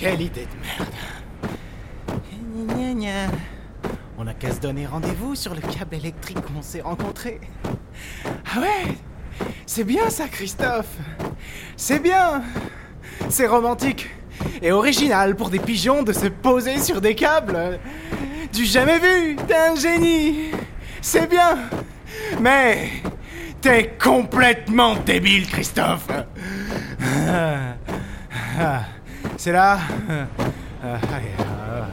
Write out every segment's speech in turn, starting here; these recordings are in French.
Quelle idée de merde. On a qu'à se donner rendez-vous sur le câble électrique où on s'est rencontrés. Ah ouais C'est bien ça, Christophe. C'est bien. C'est romantique et original pour des pigeons de se poser sur des câbles. Du jamais vu T'es un génie. C'est bien. Mais t'es complètement débile, Christophe. Ah, ah, C'est là Ah, ah.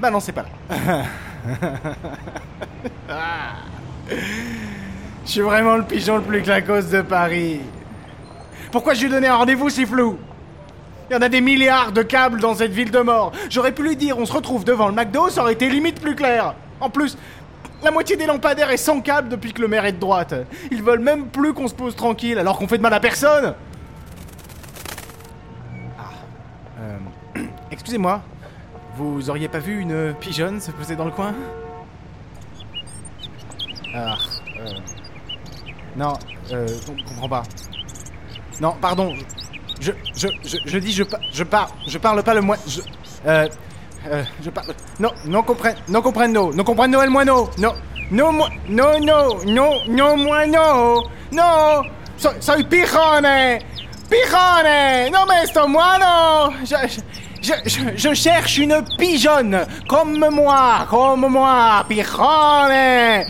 Bah non, c'est pas là. Ah. Je suis vraiment le pigeon le plus clacos de Paris. Pourquoi je lui ai donné un rendez-vous si flou Il y en a des milliards de câbles dans cette ville de mort. J'aurais pu lui dire on se retrouve devant le McDo, ça aurait été limite plus clair. En plus, la moitié des lampadaires est sans câble depuis que le maire est de droite. Ils veulent même plus qu'on se pose tranquille alors qu'on fait de mal à personne. Ah. Euh, Excusez-moi. Vous auriez pas vu une pigeonne se poser dans le coin? Ah. Euh... Non, euh, je comprends pas. Non, pardon. Je, je, je, dis je, je parle, je parle pas le moins. Je, euh, euh, je parle. Non, non comprenne, non comprendo, non comprendo el moino. No, no, mo- no, no, no, no moino. No, so, soy pijone, pijone. Non mais sto moino. Je, je, je, cherche une pigeonne comme moi, comme moi, pijone.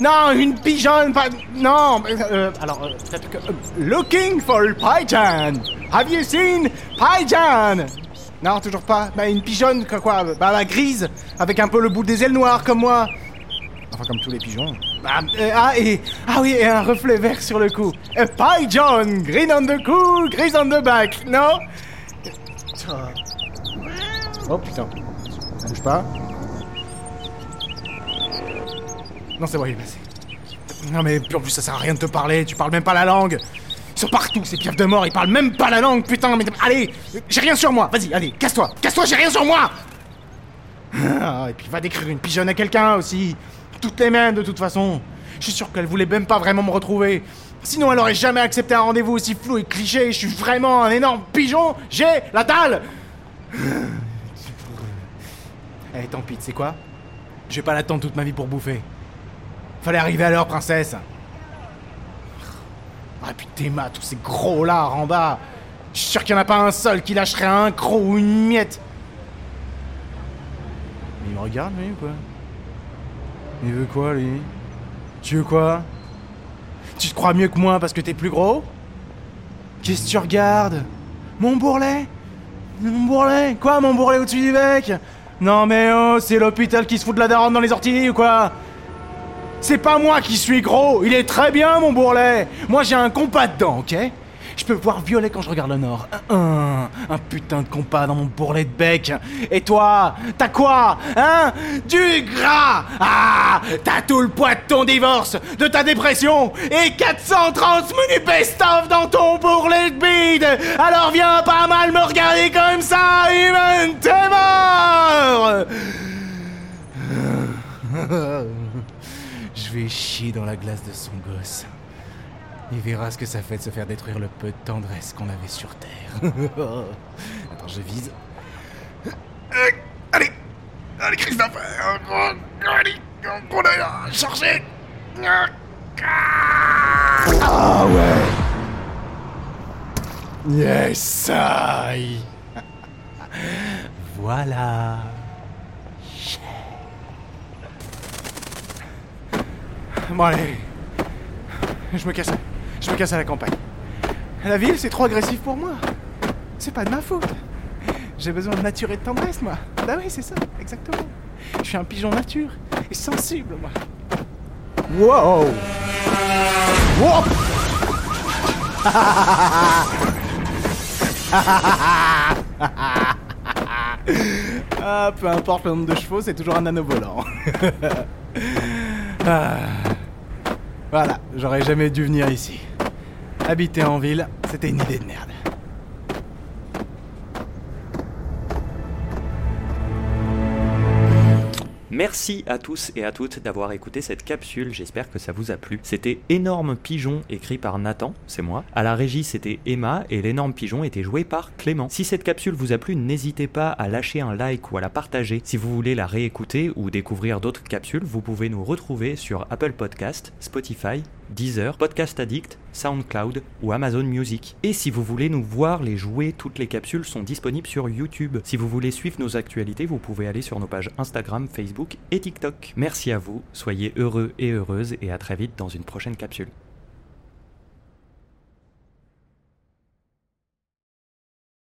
Non, une pigeonne, pas. Non, euh, alors, euh, peut-être que. euh, looking for pigeon! Have you seen pigeon? Non, toujours pas. Bah, une pigeonne, quoi, quoi Bah, bah, grise, avec un peu le bout des ailes noires, comme moi. Enfin, comme tous les pigeons. Bah, euh, ah, et. Ah oui, et un reflet vert sur le cou. A pigeon! Green on the cou, gris on the back, non? Oh putain. Ça bouge pas. Non, c'est bon, il est passé. Non, mais en plus, ça sert à rien de te parler, tu parles même pas la langue. Sont partout, ces pièces de mort, ils parlent même pas la langue, putain, mais allez, j'ai rien sur moi, vas-y, allez, casse-toi, casse-toi, j'ai rien sur moi Ah, Et puis va décrire une pigeonne à quelqu'un aussi. Toutes les mêmes, de toute façon. Je suis sûr qu'elle voulait même pas vraiment me retrouver. Sinon, elle aurait jamais accepté un rendez-vous aussi flou et cliché. Je suis vraiment un énorme pigeon, j'ai la dalle Eh, tant pis, sais quoi? Je vais pas l'attendre toute ma vie pour bouffer. Fallait arriver à l'heure, princesse. Ah, Théma, tous ces gros là en bas. Je suis sûr qu'il y en a pas un seul qui lâcherait un croc ou une miette. Mais il me regarde, lui, ou quoi? Il veut quoi, lui? Tu veux quoi? Tu te crois mieux que moi parce que t'es plus gros? Qu'est-ce que tu regardes? Mon bourrelet? Mon bourrelet? Quoi, mon bourrelet au-dessus du bec Non mais oh, c'est l'hôpital qui se fout de la daronne dans les orties ou quoi? C'est pas moi qui suis gros, il est très bien mon bourrelet. Moi j'ai un compas dedans, ok? Je peux voir violet quand je regarde le nord. Un, un, putain de compas dans mon bourrelet de bec. Et toi, t'as quoi Hein? Du gras Ah T'as tout le poids de ton divorce, de ta dépression et 430 menus best-of dans ton bourrelet de bide Alors viens pas mal me regarder comme ça, humain, t'es mort vais chier dans la glace de son gosse. Il verra ce que ça fait de se faire détruire le peu de tendresse qu'on avait sur Terre. Attends, je vise. Allez Allez, Christophe Allez On a chargé Ah ouais Yes aïe. Voilà Bon allez. Je me casse. Je me casse à la campagne. La ville, c'est trop agressif pour moi. C'est pas de ma faute. J'ai besoin de nature et de tendresse, moi. Bah oui, c'est ça, exactement. Je suis un pigeon nature et sensible, moi. Wow Wow Ah, peu importe le nombre de chevaux, c'est toujours un anneau volant. Ah. Voilà, j'aurais jamais dû venir ici. Habiter en ville, c'était une idée de merde. Merci à tous et à toutes d'avoir écouté cette capsule, j'espère que ça vous a plu. C'était Énorme Pigeon écrit par Nathan, c'est moi. À la régie c'était Emma et l'énorme pigeon était joué par Clément. Si cette capsule vous a plu, n'hésitez pas à lâcher un like ou à la partager. Si vous voulez la réécouter ou découvrir d'autres capsules, vous pouvez nous retrouver sur Apple Podcast, Spotify, Deezer, Podcast Addict, SoundCloud ou Amazon Music. Et si vous voulez nous voir les jouer, toutes les capsules sont disponibles sur YouTube. Si vous voulez suivre nos actualités, vous pouvez aller sur nos pages Instagram, Facebook et TikTok. Merci à vous, soyez heureux et heureuses et à très vite dans une prochaine capsule.